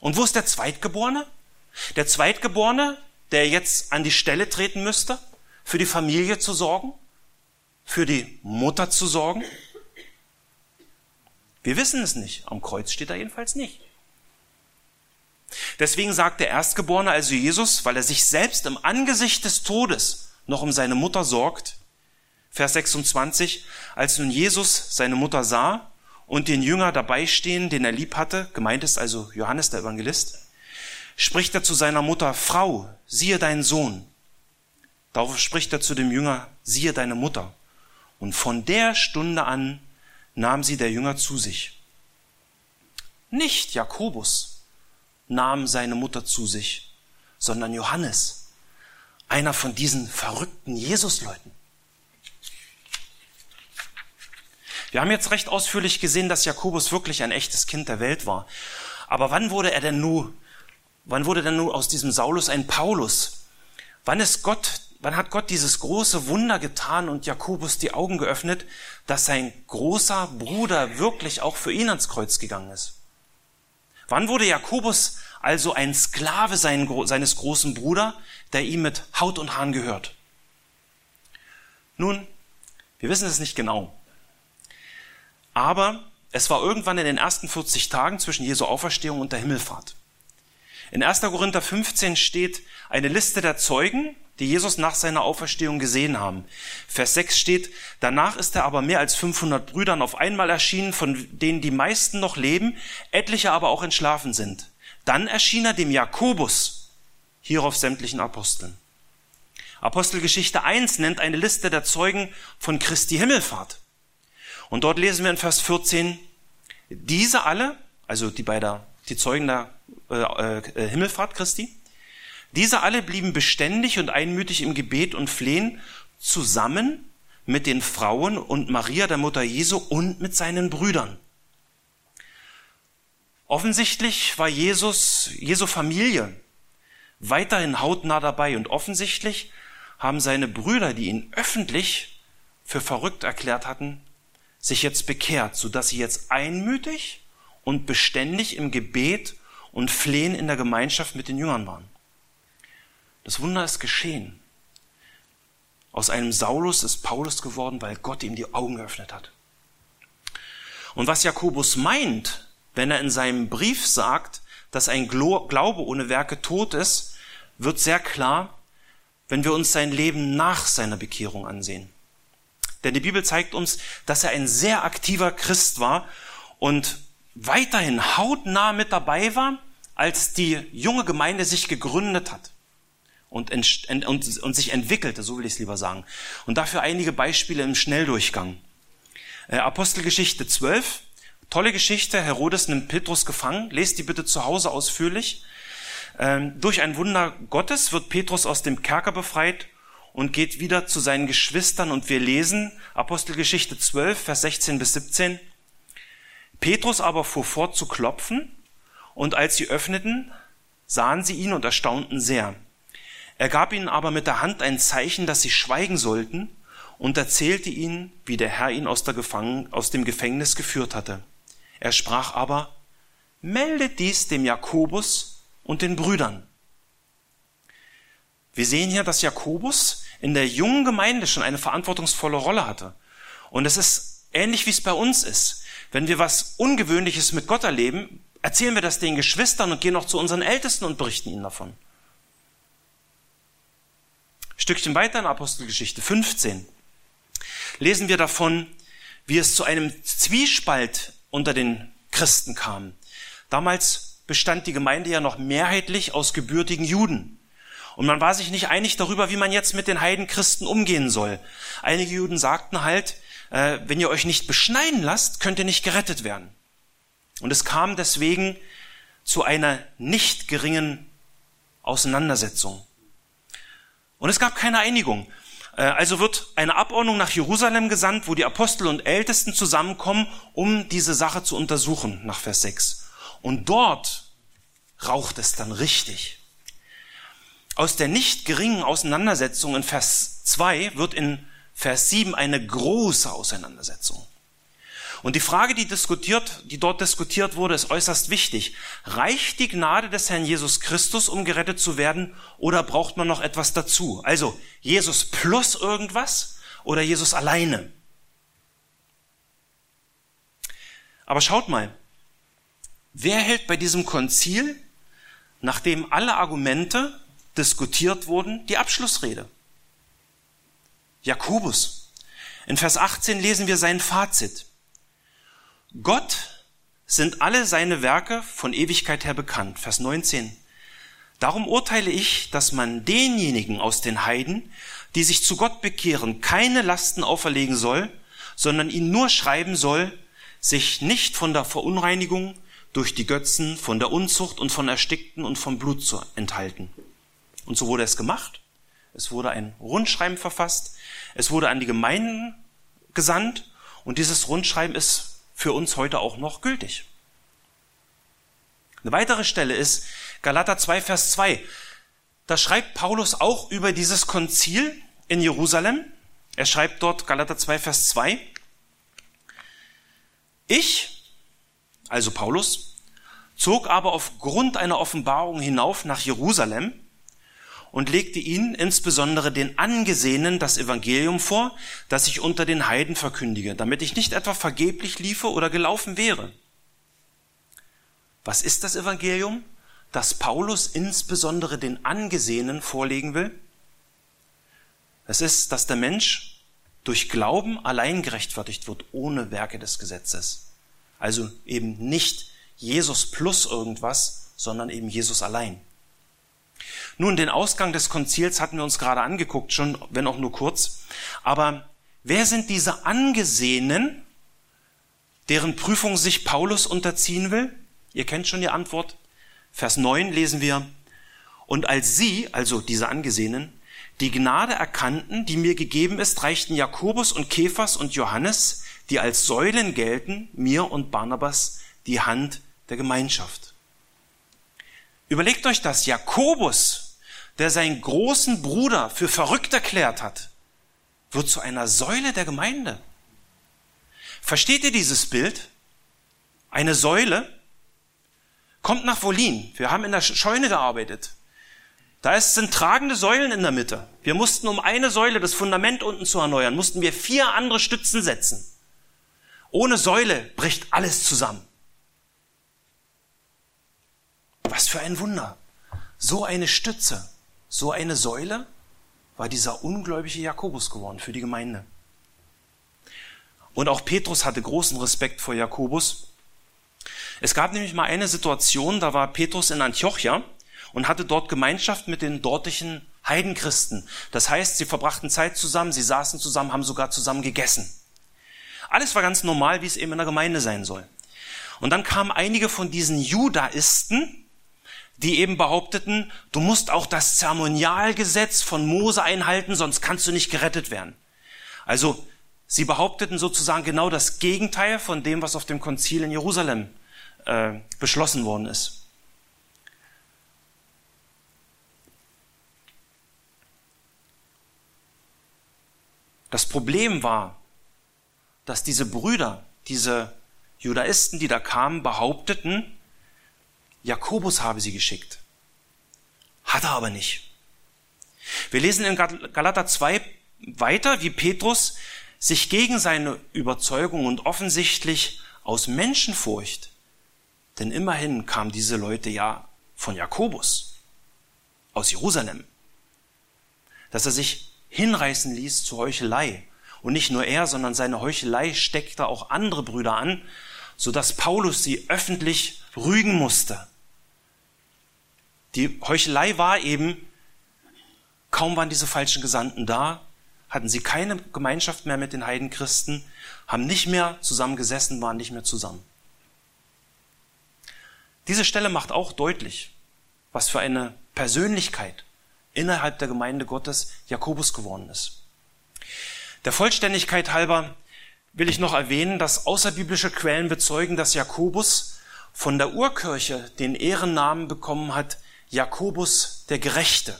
Und wo ist der Zweitgeborene? Der Zweitgeborene, der jetzt an die Stelle treten müsste, für die Familie zu sorgen, für die Mutter zu sorgen. Wir wissen es nicht. Am Kreuz steht er jedenfalls nicht. Deswegen sagt der Erstgeborene, also Jesus, weil er sich selbst im Angesicht des Todes noch um seine Mutter sorgt, Vers 26, als nun Jesus seine Mutter sah und den Jünger dabei stehen, den er lieb hatte, gemeint ist also Johannes der Evangelist, spricht er zu seiner Mutter, Frau, siehe deinen Sohn. Darauf spricht er zu dem Jünger, siehe deine Mutter. Und von der Stunde an nahm sie der Jünger zu sich. Nicht Jakobus nahm seine Mutter zu sich, sondern Johannes, einer von diesen verrückten Jesusleuten. Wir haben jetzt recht ausführlich gesehen, dass Jakobus wirklich ein echtes Kind der Welt war. Aber wann wurde er denn nun, wann wurde denn nun aus diesem Saulus ein Paulus? Wann ist Gott, wann hat Gott dieses große Wunder getan und Jakobus die Augen geöffnet, dass sein großer Bruder wirklich auch für ihn ans Kreuz gegangen ist? Wann wurde Jakobus also ein Sklave seines großen Bruder, der ihm mit Haut und Haaren gehört? Nun, wir wissen es nicht genau. Aber es war irgendwann in den ersten 40 Tagen zwischen Jesu Auferstehung und der Himmelfahrt. In 1. Korinther 15 steht eine Liste der Zeugen, die Jesus nach seiner Auferstehung gesehen haben. Vers 6 steht, danach ist er aber mehr als 500 Brüdern auf einmal erschienen, von denen die meisten noch leben, etliche aber auch entschlafen sind. Dann erschien er dem Jakobus, hierauf sämtlichen Aposteln. Apostelgeschichte 1 nennt eine Liste der Zeugen von Christi Himmelfahrt. Und dort lesen wir in Vers 14, diese alle, also die bei der, die Zeugen der äh, äh, Himmelfahrt Christi, diese alle blieben beständig und einmütig im Gebet und Flehen zusammen mit den Frauen und Maria, der Mutter Jesu, und mit seinen Brüdern. Offensichtlich war Jesus, Jesu Familie weiterhin hautnah dabei und offensichtlich haben seine Brüder, die ihn öffentlich für verrückt erklärt hatten, sich jetzt bekehrt, so dass sie jetzt einmütig und beständig im Gebet und Flehen in der Gemeinschaft mit den Jüngern waren. Das Wunder ist geschehen. Aus einem Saulus ist Paulus geworden, weil Gott ihm die Augen geöffnet hat. Und was Jakobus meint, wenn er in seinem Brief sagt, dass ein Glaube ohne Werke tot ist, wird sehr klar, wenn wir uns sein Leben nach seiner Bekehrung ansehen. Denn die Bibel zeigt uns, dass er ein sehr aktiver Christ war und weiterhin hautnah mit dabei war, als die junge Gemeinde sich gegründet hat und, und, und sich entwickelte, so will ich es lieber sagen. Und dafür einige Beispiele im Schnelldurchgang. Äh, Apostelgeschichte 12, tolle Geschichte, Herodes nimmt Petrus gefangen, lest die bitte zu Hause ausführlich. Ähm, durch ein Wunder Gottes wird Petrus aus dem Kerker befreit und geht wieder zu seinen Geschwistern und wir lesen Apostelgeschichte 12, Vers 16 bis 17. Petrus aber fuhr fort zu klopfen und als sie öffneten, sahen sie ihn und erstaunten sehr. Er gab ihnen aber mit der Hand ein Zeichen, dass sie schweigen sollten und erzählte ihnen, wie der Herr ihn aus, der Gefangen, aus dem Gefängnis geführt hatte. Er sprach aber, meldet dies dem Jakobus und den Brüdern. Wir sehen hier, dass Jakobus in der jungen Gemeinde schon eine verantwortungsvolle Rolle hatte. Und es ist ähnlich, wie es bei uns ist. Wenn wir was Ungewöhnliches mit Gott erleben, erzählen wir das den Geschwistern und gehen auch zu unseren Ältesten und berichten ihnen davon. Stückchen weiter in Apostelgeschichte 15 lesen wir davon, wie es zu einem Zwiespalt unter den Christen kam. Damals bestand die Gemeinde ja noch mehrheitlich aus gebürtigen Juden. Und man war sich nicht einig darüber, wie man jetzt mit den Heidenchristen umgehen soll. Einige Juden sagten halt, äh, wenn ihr euch nicht beschneiden lasst, könnt ihr nicht gerettet werden. Und es kam deswegen zu einer nicht geringen Auseinandersetzung. Und es gab keine Einigung. Äh, also wird eine Abordnung nach Jerusalem gesandt, wo die Apostel und Ältesten zusammenkommen, um diese Sache zu untersuchen, nach Vers 6. Und dort raucht es dann richtig. Aus der nicht geringen Auseinandersetzung in Vers 2 wird in Vers 7 eine große Auseinandersetzung. Und die Frage, die diskutiert, die dort diskutiert wurde, ist äußerst wichtig. Reicht die Gnade des Herrn Jesus Christus, um gerettet zu werden, oder braucht man noch etwas dazu? Also Jesus plus irgendwas oder Jesus alleine? Aber schaut mal, wer hält bei diesem Konzil, nachdem alle Argumente diskutiert wurden, die Abschlussrede? Jakobus. In Vers 18 lesen wir sein Fazit. Gott sind alle seine Werke von Ewigkeit her bekannt. Vers 19. Darum urteile ich, dass man denjenigen aus den Heiden, die sich zu Gott bekehren, keine Lasten auferlegen soll, sondern ihnen nur schreiben soll, sich nicht von der Verunreinigung durch die Götzen, von der Unzucht und von Erstickten und vom Blut zu enthalten. Und so wurde es gemacht. Es wurde ein Rundschreiben verfasst. Es wurde an die Gemeinden gesandt. Und dieses Rundschreiben ist für uns heute auch noch gültig. Eine weitere Stelle ist Galater 2, Vers 2. Da schreibt Paulus auch über dieses Konzil in Jerusalem. Er schreibt dort Galater 2, Vers 2. Ich, also Paulus, zog aber aufgrund einer Offenbarung hinauf nach Jerusalem und legte ihnen insbesondere den Angesehenen das Evangelium vor, das ich unter den Heiden verkündige, damit ich nicht etwa vergeblich liefe oder gelaufen wäre. Was ist das Evangelium, das Paulus insbesondere den Angesehenen vorlegen will? Es ist, dass der Mensch durch Glauben allein gerechtfertigt wird, ohne Werke des Gesetzes. Also eben nicht Jesus plus irgendwas, sondern eben Jesus allein. Nun, den Ausgang des Konzils hatten wir uns gerade angeguckt, schon, wenn auch nur kurz. Aber wer sind diese Angesehenen, deren Prüfung sich Paulus unterziehen will? Ihr kennt schon die Antwort. Vers 9 lesen wir, und als sie, also diese Angesehenen, die Gnade erkannten, die mir gegeben ist, reichten Jakobus und Kephas und Johannes, die als Säulen gelten, mir und Barnabas die Hand der Gemeinschaft. Überlegt euch das, Jakobus der seinen großen Bruder für verrückt erklärt hat, wird zu einer Säule der Gemeinde. Versteht ihr dieses Bild? Eine Säule kommt nach Wolin. Wir haben in der Scheune gearbeitet. Da sind tragende Säulen in der Mitte. Wir mussten, um eine Säule, das Fundament unten zu erneuern, mussten wir vier andere Stützen setzen. Ohne Säule bricht alles zusammen. Was für ein Wunder. So eine Stütze. So eine Säule war dieser ungläubige Jakobus geworden für die Gemeinde. Und auch Petrus hatte großen Respekt vor Jakobus. Es gab nämlich mal eine Situation, da war Petrus in Antiochia und hatte dort Gemeinschaft mit den dortigen Heidenchristen. Das heißt, sie verbrachten Zeit zusammen, sie saßen zusammen, haben sogar zusammen gegessen. Alles war ganz normal, wie es eben in der Gemeinde sein soll. Und dann kamen einige von diesen Judaisten, die eben behaupteten, du musst auch das Zeremonialgesetz von Mose einhalten, sonst kannst du nicht gerettet werden. Also sie behaupteten sozusagen genau das Gegenteil von dem, was auf dem Konzil in Jerusalem äh, beschlossen worden ist. Das Problem war, dass diese Brüder, diese Judaisten, die da kamen, behaupteten, Jakobus habe sie geschickt. Hat er aber nicht. Wir lesen in Galater 2 weiter, wie Petrus sich gegen seine Überzeugung und offensichtlich aus Menschenfurcht, denn immerhin kamen diese Leute ja von Jakobus aus Jerusalem, dass er sich hinreißen ließ zur Heuchelei. Und nicht nur er, sondern seine Heuchelei steckte auch andere Brüder an, so dass Paulus sie öffentlich rügen musste. Die Heuchelei war eben, kaum waren diese falschen Gesandten da, hatten sie keine Gemeinschaft mehr mit den Heidenchristen, haben nicht mehr zusammen gesessen, waren nicht mehr zusammen. Diese Stelle macht auch deutlich, was für eine Persönlichkeit innerhalb der Gemeinde Gottes Jakobus geworden ist. Der Vollständigkeit halber will ich noch erwähnen, dass außerbiblische Quellen bezeugen, dass Jakobus von der Urkirche den Ehrennamen bekommen hat, Jakobus der Gerechte.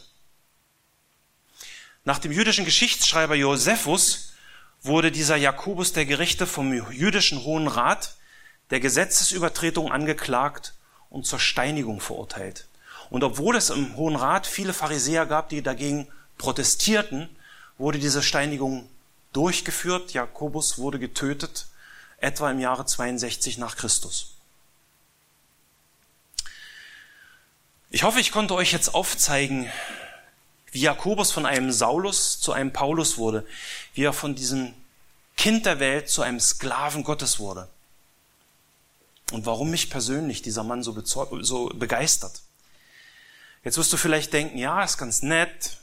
Nach dem jüdischen Geschichtsschreiber Josephus wurde dieser Jakobus der Gerechte vom jüdischen Hohen Rat der Gesetzesübertretung angeklagt und zur Steinigung verurteilt. Und obwohl es im Hohen Rat viele Pharisäer gab, die dagegen protestierten, wurde diese Steinigung durchgeführt. Jakobus wurde getötet, etwa im Jahre 62 nach Christus. Ich hoffe, ich konnte euch jetzt aufzeigen, wie Jakobus von einem Saulus zu einem Paulus wurde, wie er von diesem Kind der Welt zu einem Sklaven Gottes wurde. Und warum mich persönlich dieser Mann so, so begeistert. Jetzt wirst du vielleicht denken, ja, ist ganz nett.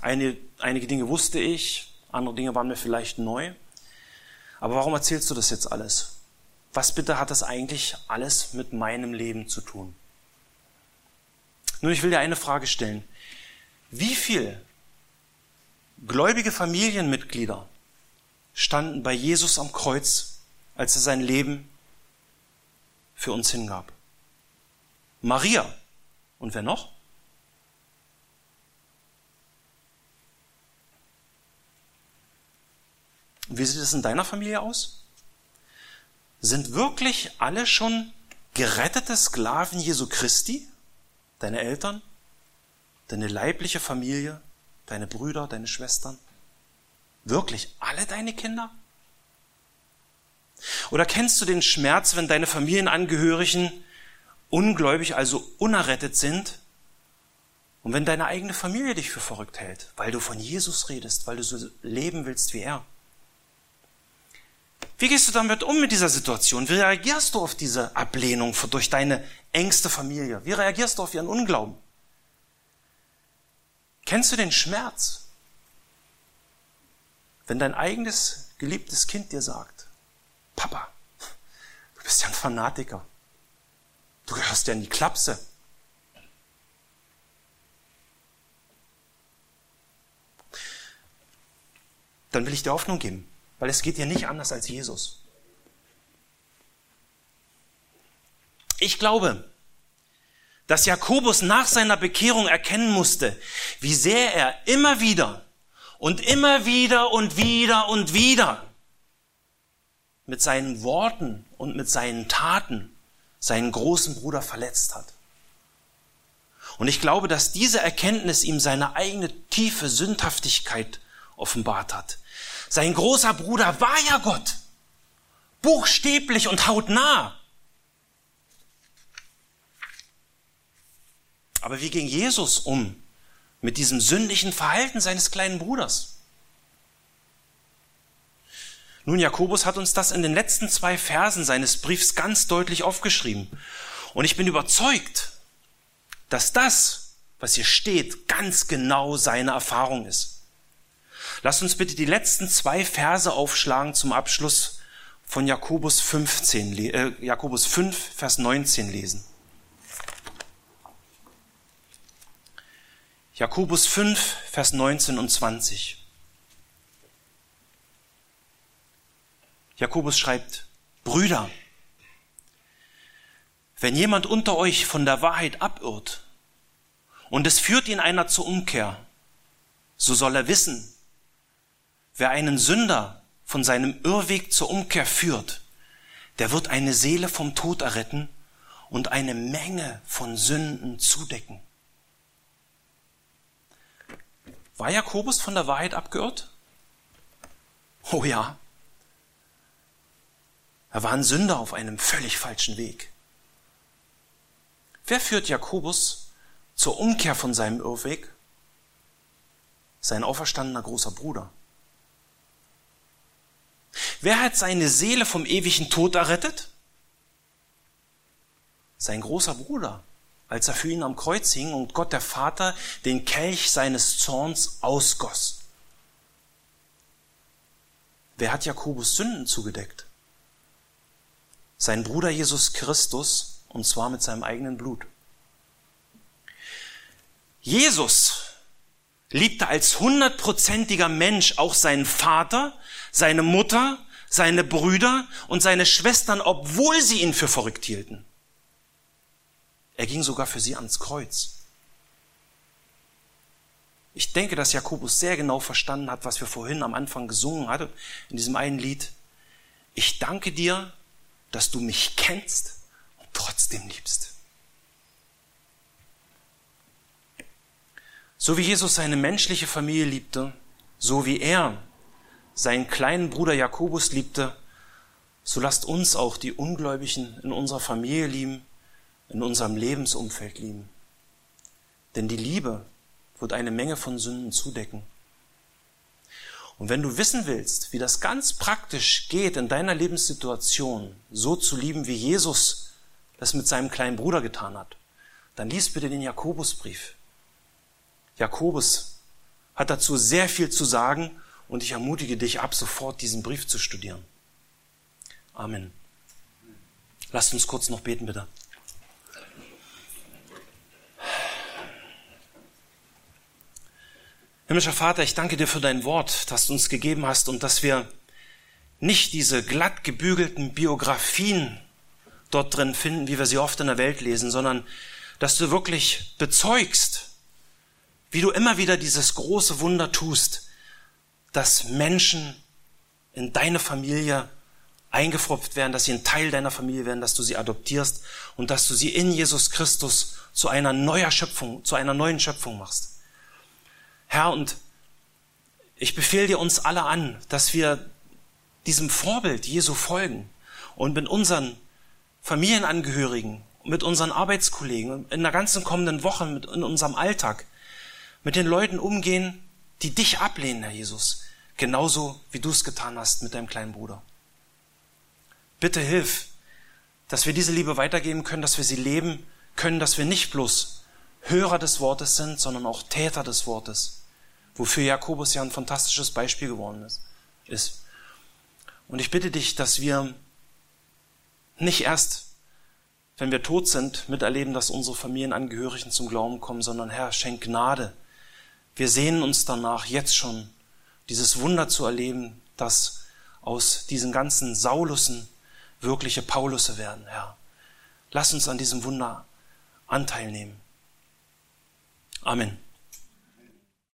Eine, einige Dinge wusste ich, andere Dinge waren mir vielleicht neu. Aber warum erzählst du das jetzt alles? Was bitte hat das eigentlich alles mit meinem Leben zu tun? Nun, ich will dir eine Frage stellen. Wie viel gläubige Familienmitglieder standen bei Jesus am Kreuz, als er sein Leben für uns hingab? Maria. Und wer noch? Wie sieht es in deiner Familie aus? Sind wirklich alle schon gerettete Sklaven Jesu Christi? Deine Eltern? Deine leibliche Familie? Deine Brüder? Deine Schwestern? Wirklich alle deine Kinder? Oder kennst du den Schmerz, wenn deine Familienangehörigen ungläubig, also unerrettet sind und wenn deine eigene Familie dich für verrückt hält, weil du von Jesus redest, weil du so leben willst wie er? Wie gehst du damit um mit dieser Situation? Wie reagierst du auf diese Ablehnung durch deine engste Familie? Wie reagierst du auf ihren Unglauben? Kennst du den Schmerz, wenn dein eigenes geliebtes Kind dir sagt, Papa, du bist ja ein Fanatiker. Du gehörst ja in die Klapse. Dann will ich dir Hoffnung geben weil es geht dir nicht anders als Jesus. Ich glaube, dass Jakobus nach seiner Bekehrung erkennen musste, wie sehr er immer wieder und immer wieder und wieder und wieder mit seinen Worten und mit seinen Taten seinen großen Bruder verletzt hat. Und ich glaube, dass diese Erkenntnis ihm seine eigene tiefe Sündhaftigkeit offenbart hat. Sein großer Bruder war ja Gott. Buchstäblich und hautnah. Aber wie ging Jesus um mit diesem sündlichen Verhalten seines kleinen Bruders? Nun, Jakobus hat uns das in den letzten zwei Versen seines Briefs ganz deutlich aufgeschrieben. Und ich bin überzeugt, dass das, was hier steht, ganz genau seine Erfahrung ist. Lasst uns bitte die letzten zwei Verse aufschlagen zum Abschluss von Jakobus 15, äh, Jakobus 5, Vers 19 lesen. Jakobus 5, Vers 19 und 20. Jakobus schreibt, Brüder, wenn jemand unter euch von der Wahrheit abirrt und es führt ihn einer zur Umkehr, so soll er wissen, Wer einen Sünder von seinem Irrweg zur Umkehr führt, der wird eine Seele vom Tod erretten und eine Menge von Sünden zudecken. War Jakobus von der Wahrheit abgeirrt? Oh ja. Er war ein Sünder auf einem völlig falschen Weg. Wer führt Jakobus zur Umkehr von seinem Irrweg? Sein auferstandener großer Bruder. Wer hat seine Seele vom ewigen Tod errettet? Sein großer Bruder, als er für ihn am Kreuz hing und Gott der Vater den Kelch seines Zorns ausgoss. Wer hat Jakobus Sünden zugedeckt? Sein Bruder Jesus Christus, und zwar mit seinem eigenen Blut. Jesus liebte als hundertprozentiger Mensch auch seinen Vater, seine Mutter, seine Brüder und seine Schwestern, obwohl sie ihn für verrückt hielten. Er ging sogar für sie ans Kreuz. Ich denke, dass Jakobus sehr genau verstanden hat, was wir vorhin am Anfang gesungen hatten, in diesem einen Lied. Ich danke dir, dass du mich kennst und trotzdem liebst. So wie Jesus seine menschliche Familie liebte, so wie er seinen kleinen Bruder Jakobus liebte, so lasst uns auch die Ungläubigen in unserer Familie lieben, in unserem Lebensumfeld lieben. Denn die Liebe wird eine Menge von Sünden zudecken. Und wenn du wissen willst, wie das ganz praktisch geht in deiner Lebenssituation, so zu lieben, wie Jesus das mit seinem kleinen Bruder getan hat, dann lies bitte den Jakobusbrief. Jakobus hat dazu sehr viel zu sagen und ich ermutige dich ab sofort, diesen Brief zu studieren. Amen. Lasst uns kurz noch beten, bitte. Himmlischer Vater, ich danke dir für dein Wort, das du uns gegeben hast und dass wir nicht diese glatt gebügelten Biografien dort drin finden, wie wir sie oft in der Welt lesen, sondern dass du wirklich bezeugst, wie du immer wieder dieses große Wunder tust, dass Menschen in deine Familie eingefropft werden, dass sie ein Teil deiner Familie werden, dass du sie adoptierst und dass du sie in Jesus Christus zu einer neuer Schöpfung, zu einer neuen Schöpfung machst. Herr, und ich befehle dir uns alle an, dass wir diesem Vorbild Jesu folgen und mit unseren Familienangehörigen, mit unseren Arbeitskollegen, in der ganzen kommenden Woche, in unserem Alltag, mit den Leuten umgehen, die dich ablehnen, Herr Jesus, genauso wie du es getan hast mit deinem kleinen Bruder. Bitte hilf, dass wir diese Liebe weitergeben können, dass wir sie leben können, dass wir nicht bloß Hörer des Wortes sind, sondern auch Täter des Wortes, wofür Jakobus ja ein fantastisches Beispiel geworden ist. Und ich bitte dich, dass wir nicht erst, wenn wir tot sind, miterleben, dass unsere Familienangehörigen zum Glauben kommen, sondern Herr, schenk Gnade. Wir sehnen uns danach, jetzt schon dieses Wunder zu erleben, dass aus diesen ganzen Saulussen wirkliche Paulusse werden, Herr. Lass uns an diesem Wunder Anteil nehmen. Amen.